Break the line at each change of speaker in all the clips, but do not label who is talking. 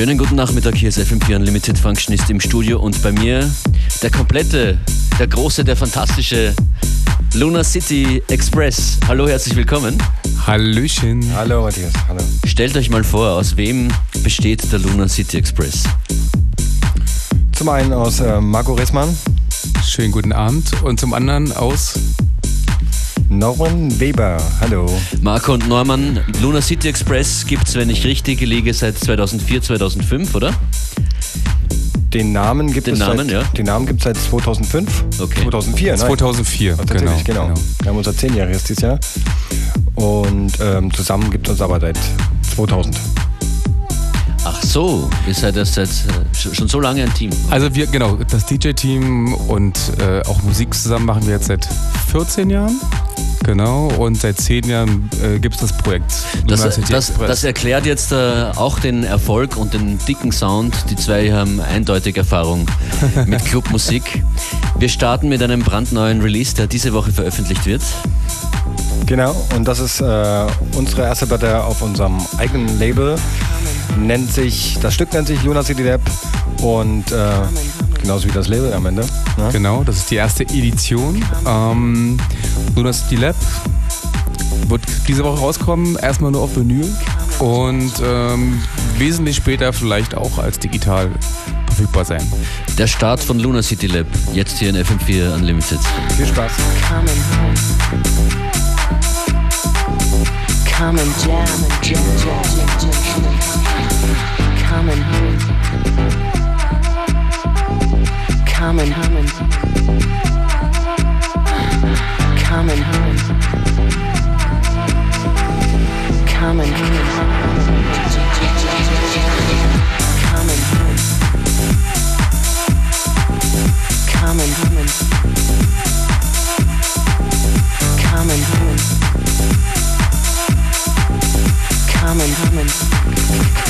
Schönen guten Nachmittag, hier ist FM4 Unlimited Functionist im Studio und bei mir der komplette, der große, der fantastische Luna City Express. Hallo, herzlich willkommen.
Hallöchen.
Hallo Matthias, hallo.
Stellt euch mal vor, aus wem besteht der Luna City Express?
Zum einen aus äh, Marco Ressmann.
Schönen guten Abend. Und zum anderen aus
Norman Weber, hallo.
Marco und Norman, Luna City Express gibt es, wenn ich richtig liege, seit 2004, 2005, oder?
Den Namen gibt
den
es
Namen,
seit,
ja.
Den Namen gibt es seit 2005.
Okay.
2004, nein.
2004.
Tatsächlich,
genau,
genau. Wir haben unser Zehnjähriges dieses Jahr. Und ähm, zusammen gibt es uns aber seit 2000.
Ach so, ihr seid erst seit äh, schon so lange ein Team.
Also wir, genau, das DJ-Team und äh, auch Musik zusammen machen wir jetzt seit 14 Jahren. Genau, und seit 10 Jahren äh, gibt es das Projekt.
Das, das, das erklärt jetzt äh, auch den Erfolg und den dicken Sound. Die zwei haben eindeutig Erfahrung mit Clubmusik. Wir starten mit einem brandneuen Release, der diese Woche veröffentlicht wird.
Genau, und das ist äh, unsere erste Platte auf unserem eigenen Label. Nennt sich, das Stück nennt sich Luna City Lab und äh, genauso wie das Label am Ende. Ne?
Genau, das ist die erste Edition. Ähm, Luna City Lab wird diese Woche rauskommen, erstmal nur auf Vinyl und ähm, wesentlich später vielleicht auch als digital verfügbar sein.
Der Start von Luna City Lab, jetzt hier in FM4 Unlimited.
Viel Spaß.
Come and come and jam and jam, jam, jam, jam. Come and come and come and come and come and come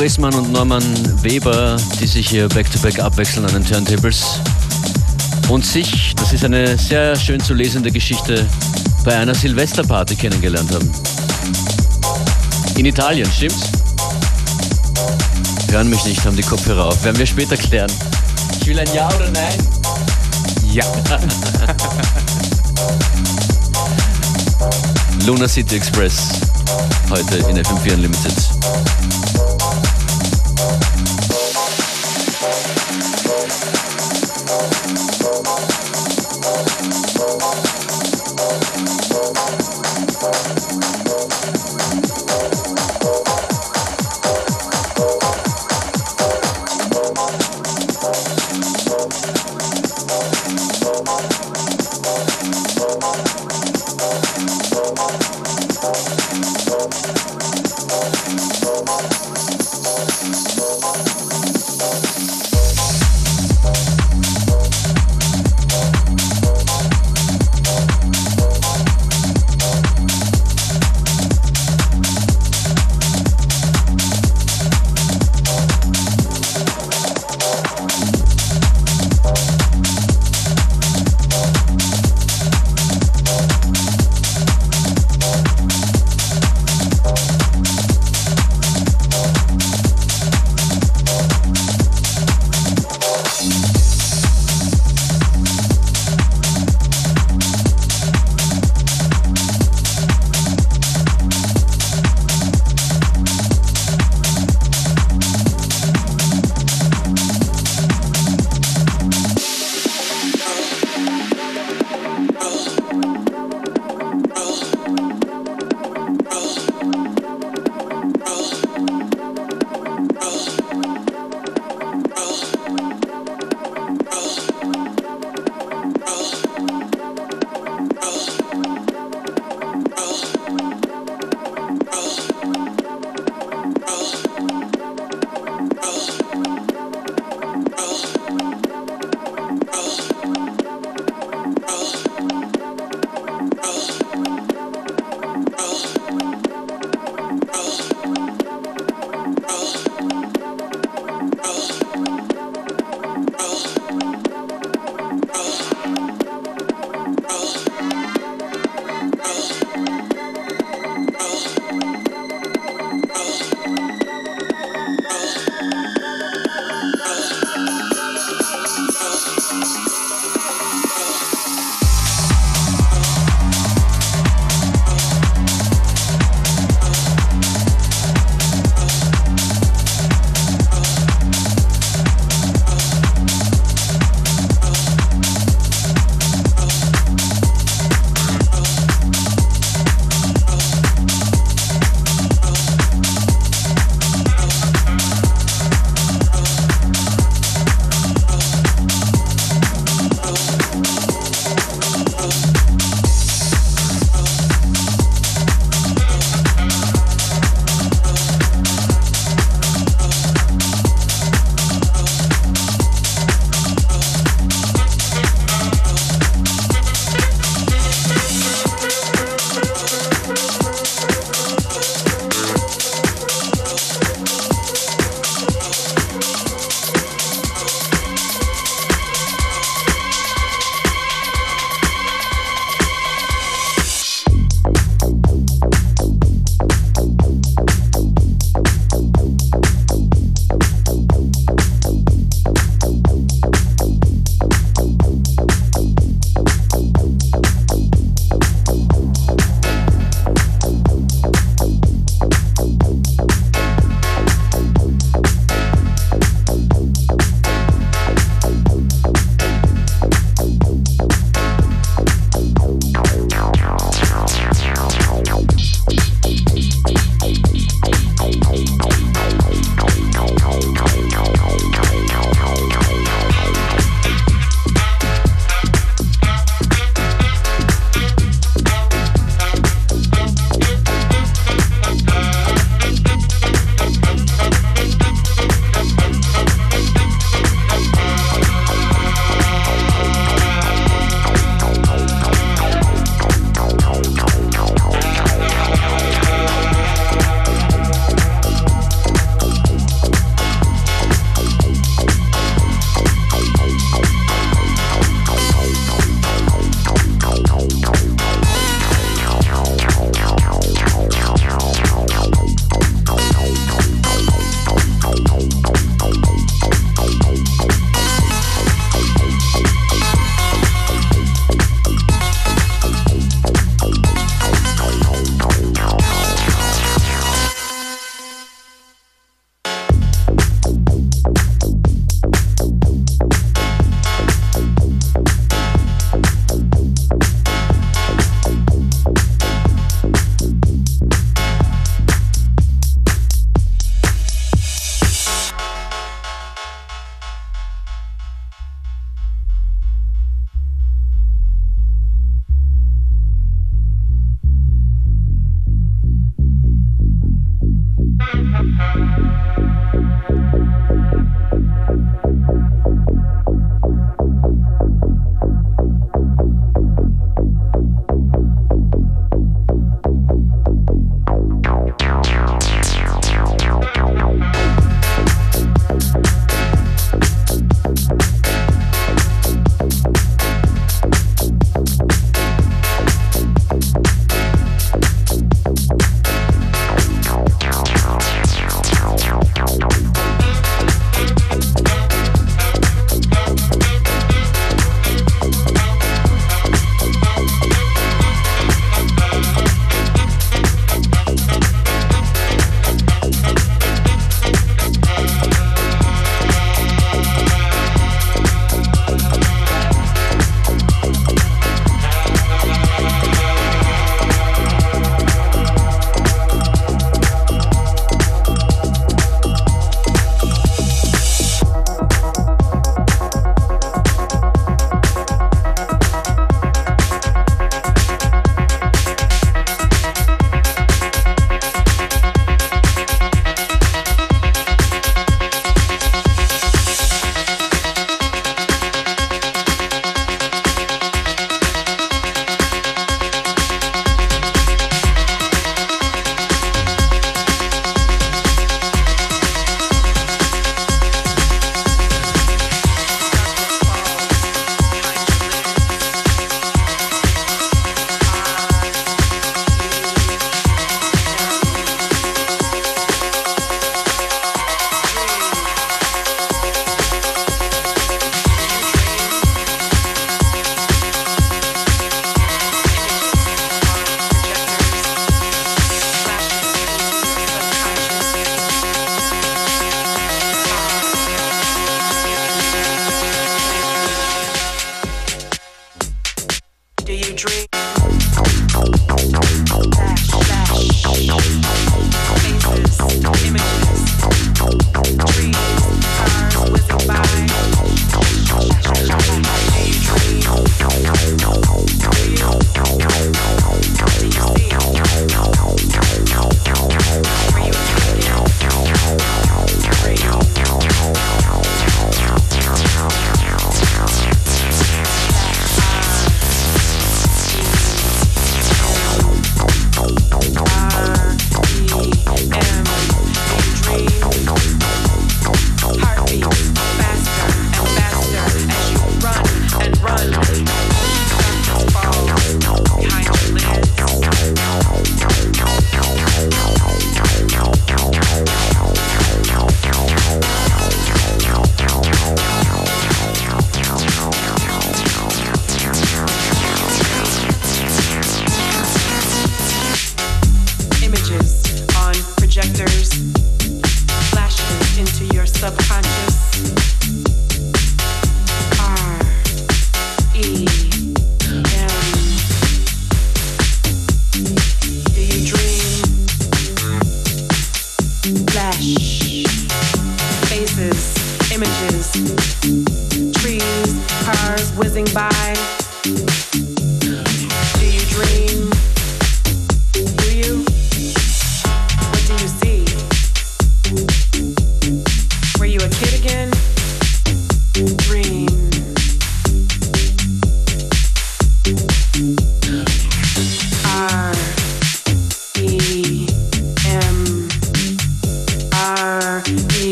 Rissmann und Norman Weber, die sich hier back-to-back abwechseln an den Turntables. Und sich, das ist eine sehr schön zu lesende Geschichte, bei einer Silvesterparty kennengelernt haben. In Italien, stimmt's? Hören mich nicht, haben die Kopfhörer auf. Werden wir später klären. Ich will ein Ja oder Nein.
Ja.
Luna City Express, heute in FM4 Unlimited.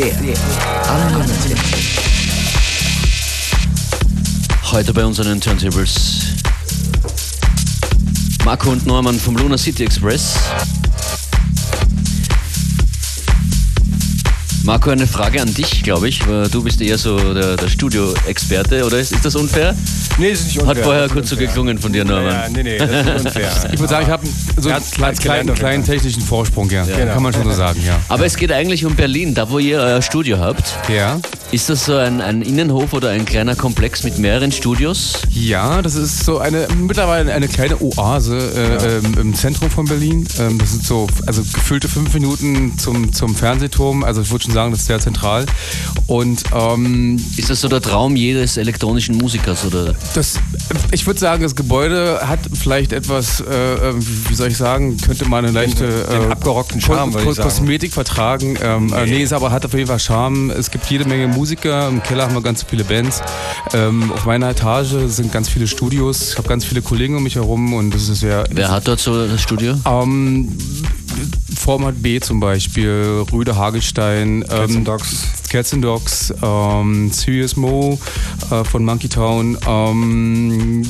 FMFW Unlimited.
Heute bei unseren Turntables Marco und Norman vom Luna City Express. Marco, eine Frage an dich, glaube ich. Du bist eher so der, der Studio-Experte, oder ist, ist das unfair?
Nee, ist nicht
Hat
unfair.
vorher
Das ist
kurz so geklungen von dir, Norman.
Ja, nee, nee, das ist unfair.
Ich würde sagen, ich habe so einen kleinen, kleinen, kleinen technischen Vorsprung, ja.
Genau.
Kann man schon so sagen, ja.
Aber es geht eigentlich um Berlin, da wo ihr euer Studio habt.
Ja.
Ist das so ein, ein Innenhof oder ein kleiner Komplex mit mehreren Studios?
Ja, das ist so eine mittlerweile eine kleine Oase äh, ähm, im Zentrum von Berlin. Ähm, das sind so also gefüllte fünf Minuten zum, zum Fernsehturm. Also ich würde schon sagen, das ist sehr zentral. Und ähm,
Ist das so der Traum jedes elektronischen Musikers? Oder?
das, ich würde sagen, das Gebäude hat vielleicht etwas, äh, äh, wie soll ich sagen, könnte man eine leichte
den
äh,
abgerockten Charme,
Ko-
sagen.
Kosmetik vertragen. Ähm, äh, nee, es aber hat auf jeden Fall Charme. Es gibt jede Menge Musiker. Im Keller haben wir ganz viele Bands. Ähm, auf meiner Etage sind ganz viele Studios. Ich habe ganz viele Kollegen um mich herum und das ist sehr.
Wer hat dort so das Studio?
Ähm, Format B zum Beispiel, Rüde Hagelstein, ähm,
Dogs.
Cats and Dogs, ähm, Serious Mo äh, von Monkey Town, ähm,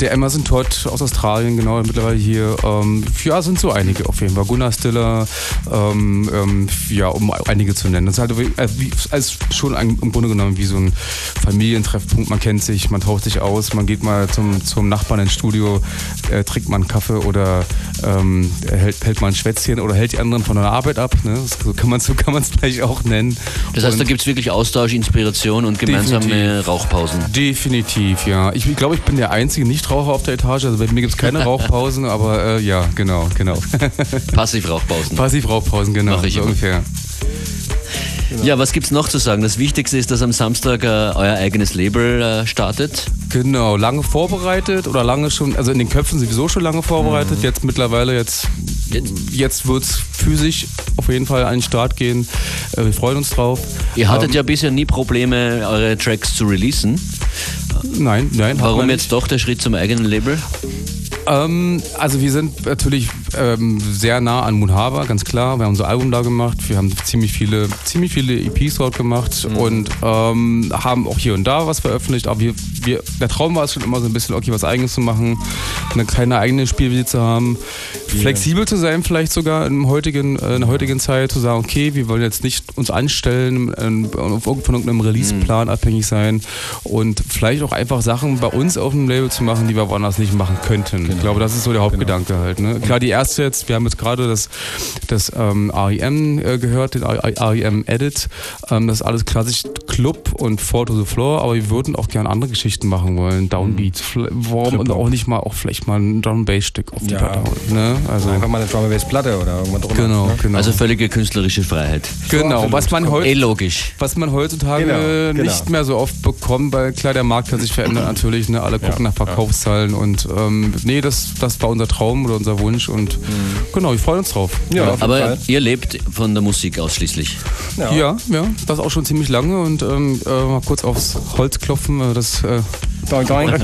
der Emerson Todd aus Australien, genau, mittlerweile hier. Ähm, ja, sind so einige auf jeden Fall. Gunnar Stiller, ähm, ähm, ja, um einige zu nennen. Das ist halt äh, wie, als schon ein, im Grunde genommen wie so ein Familientreffpunkt. Man kennt sich, man tauscht sich aus, man geht mal zum, zum Nachbarn ins Studio, äh, trinkt mal einen Kaffee oder ähm, hält, hält mal ein Schwätzchen oder hält die anderen von der Arbeit ab. Ne? So kann man es so vielleicht auch nennen.
Das heißt, da
Und-
gibt es wirklich Austausch, Inspiration und gemeinsame
Definitiv.
Rauchpausen.
Definitiv, ja. Ich glaube, ich bin der einzige Nichtraucher auf der Etage, also bei mir gibt es keine Rauchpausen, aber äh, ja, genau, genau.
Passivrauchpausen.
Passivrauchpausen, genau,
Mach ich
so
immer.
Ungefähr.
Ja, was gibt's noch zu sagen? Das Wichtigste ist, dass am Samstag äh, euer eigenes Label äh, startet.
Genau, lange vorbereitet oder lange schon, also in den Köpfen sowieso schon lange vorbereitet. Jetzt mittlerweile, jetzt,
Jetzt-
es physisch auf jeden Fall an den Start gehen. Äh, wir freuen uns drauf.
Ihr hattet
Ähm,
ja bisher nie Probleme, eure Tracks zu releasen.
Nein, nein.
Warum jetzt doch der Schritt zum eigenen Label?
Ähm, also wir sind natürlich ähm, sehr nah an Moon Harbor, ganz klar. Wir haben unser Album da gemacht. Wir haben ziemlich viele, ziemlich viele EPs dort gemacht und ähm, haben auch hier und da was veröffentlicht. Aber wir, wir, der Traum war es schon immer so ein bisschen, okay, was Eigenes zu machen, eine kleine eigene Spielwiese zu haben, flexibel zu sein, vielleicht sogar im heutigen, äh, in der heutigen Zeit zu sagen, okay, wir wollen jetzt nicht uns anstellen, ähm, von irgendeinem Releaseplan abhängig sein und vielleicht auch einfach Sachen bei uns auf dem Label zu machen, die wir woanders nicht machen könnten. Ich glaube, das ist so der Hauptgedanke halt. Ne? Klar, die erste jetzt, wir haben jetzt gerade das, das ähm, REM äh, gehört, den REM Edit. Ähm, das ist alles klassisch Club und Fall to the Floor, aber wir würden auch gerne andere Geschichten machen wollen. Downbeats, fl- warum und auch nicht mal auch vielleicht mal ein Drum Bass Stück auf die
Ja.
Platte holen. Ne? Also
Einfach mal eine Drum Bass Platte oder irgendwas drunter.
genau,
Ne?
genau.
Also völlige künstlerische Freiheit.
genau,
absolut.
was man
Eh logisch.
was man heutzutage
Genau, genau.
nicht mehr so oft bekommt, weil klar, der Markt hat sich verändert natürlich, ne? alle gucken
Ja,
nach Verkaufszahlen und ähm, nee, das, das war unser Traum oder unser Wunsch und genau, wir freuen uns drauf.
Ja, auf jeden
Aber
Fall.
ihr lebt von der Musik ausschließlich.
Ja.
Ja, ja, das auch schon ziemlich lange und ähm, äh, mal kurz aufs Holz klopfen, äh, das äh,
Doing, doing.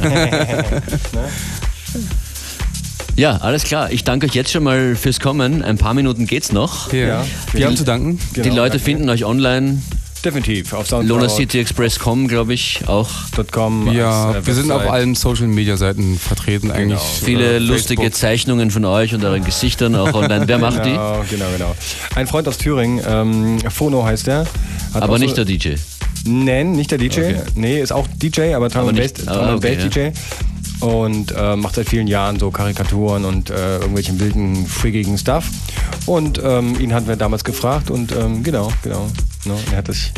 Ja, alles klar. Ich danke euch jetzt schon mal fürs Kommen. Ein paar Minuten geht's noch.
ja, wir haben zu danken.
Die
Genau,
Leute
danke.
finden euch online.
Definitiv. Auf
LonaCityExpress.com, glaube ich, auch.
soundcloud.com.
Ja,
als, äh,
wir sind auf allen Social Media Seiten vertreten eigentlich.
Viele
Äh,
lustige
Facebook.
Zeichnungen von euch und euren Gesichtern auch online. Wer macht die?
Genau, genau, genau. Ein Freund aus Thüringen, ähm, Phono heißt der. Hat
Aber nicht der DJ.
Nein, nicht der DJ.
Okay.
Nee, ist auch DJ, aber Drum Bass DJ. Und äh, macht seit vielen Jahren so Karikaturen und äh, irgendwelchen wilden, freakigen Stuff. Und ähm, ihn hatten wir damals gefragt und ähm, genau, genau. No, er hat sich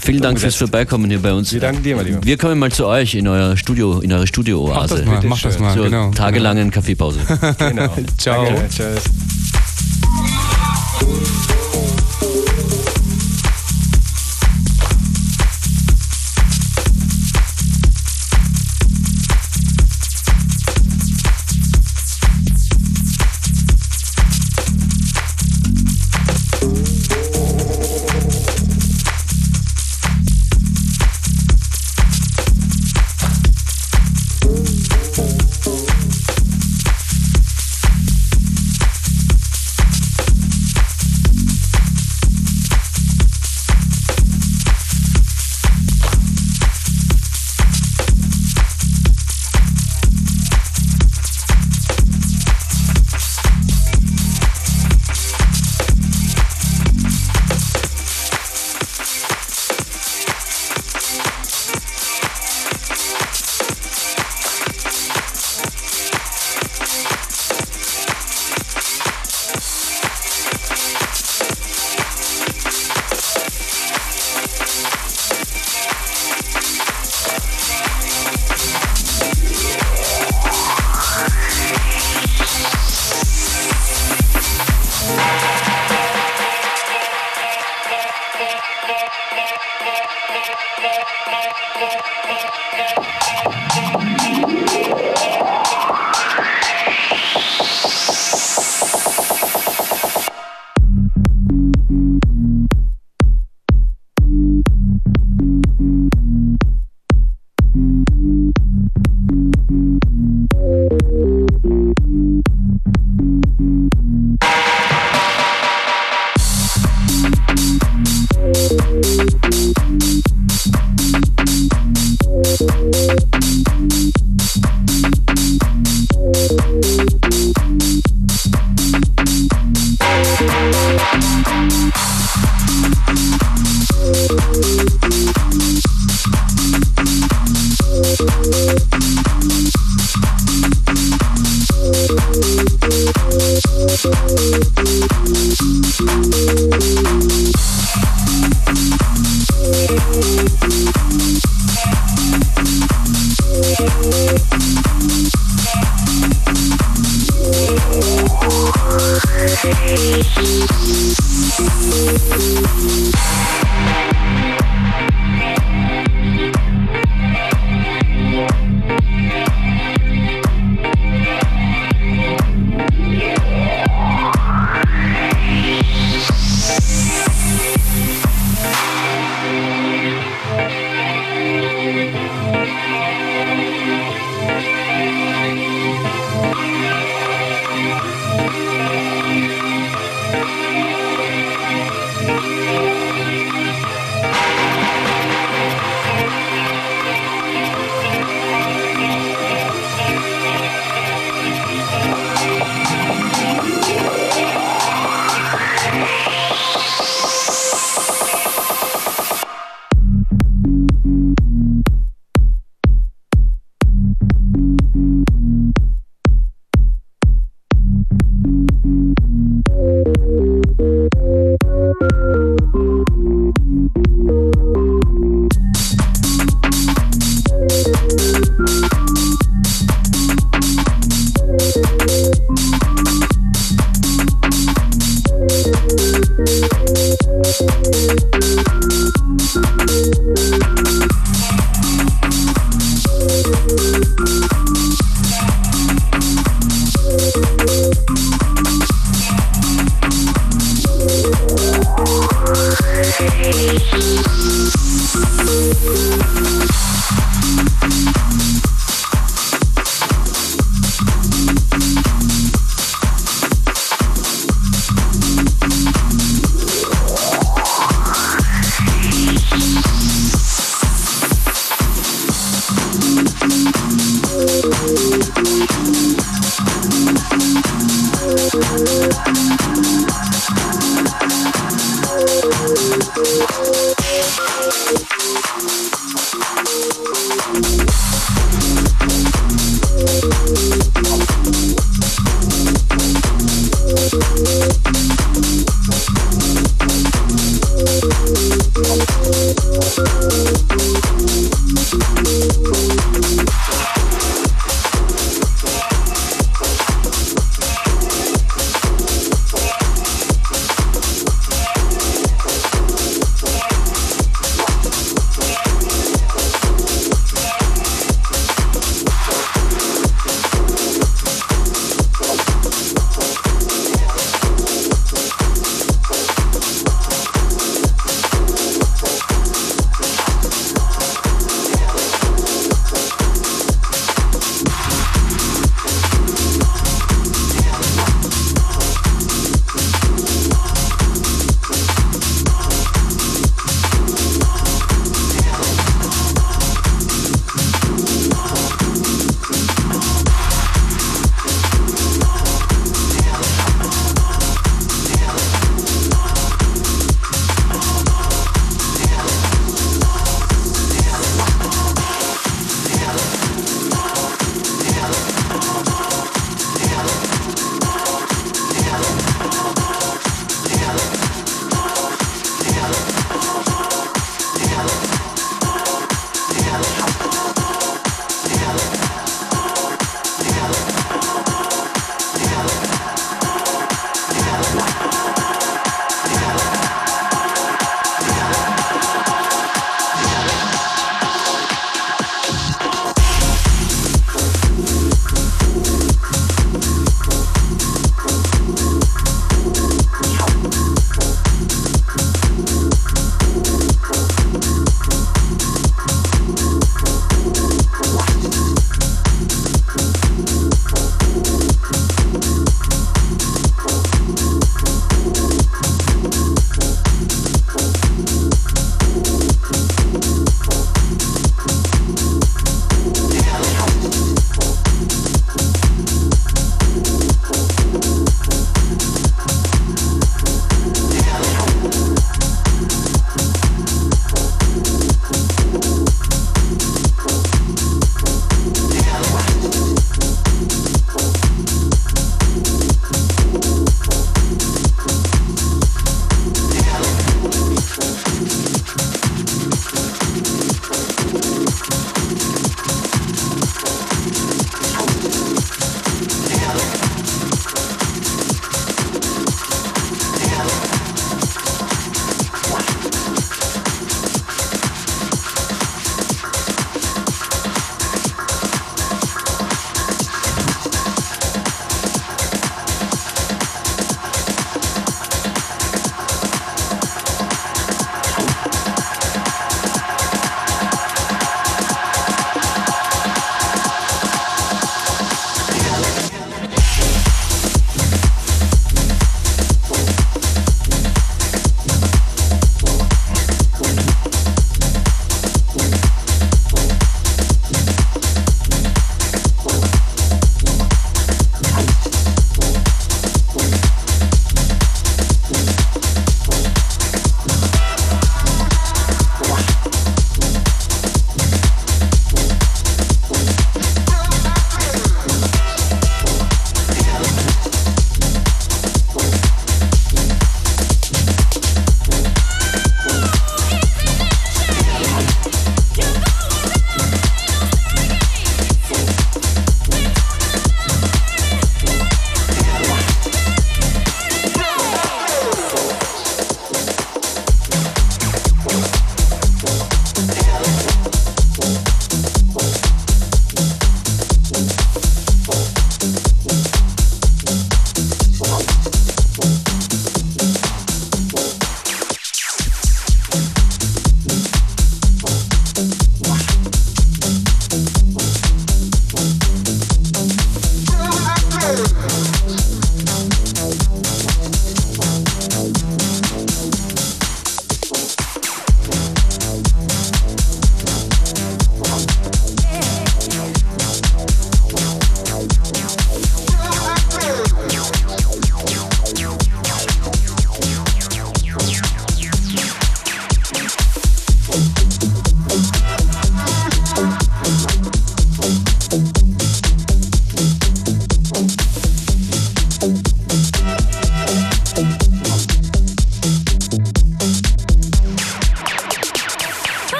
Vielen Dank fürs. Vorbeikommen hier bei uns.
Wir danken dir, mein Lieber.
Wir kommen mal zu euch in euer Studio, in eure
Mach das
Studio-Oase.
mal, mach das mal,
Zur
genau.
tagelangen Kaffeepause.
Genau.
Ciao.
Danke, tschüss.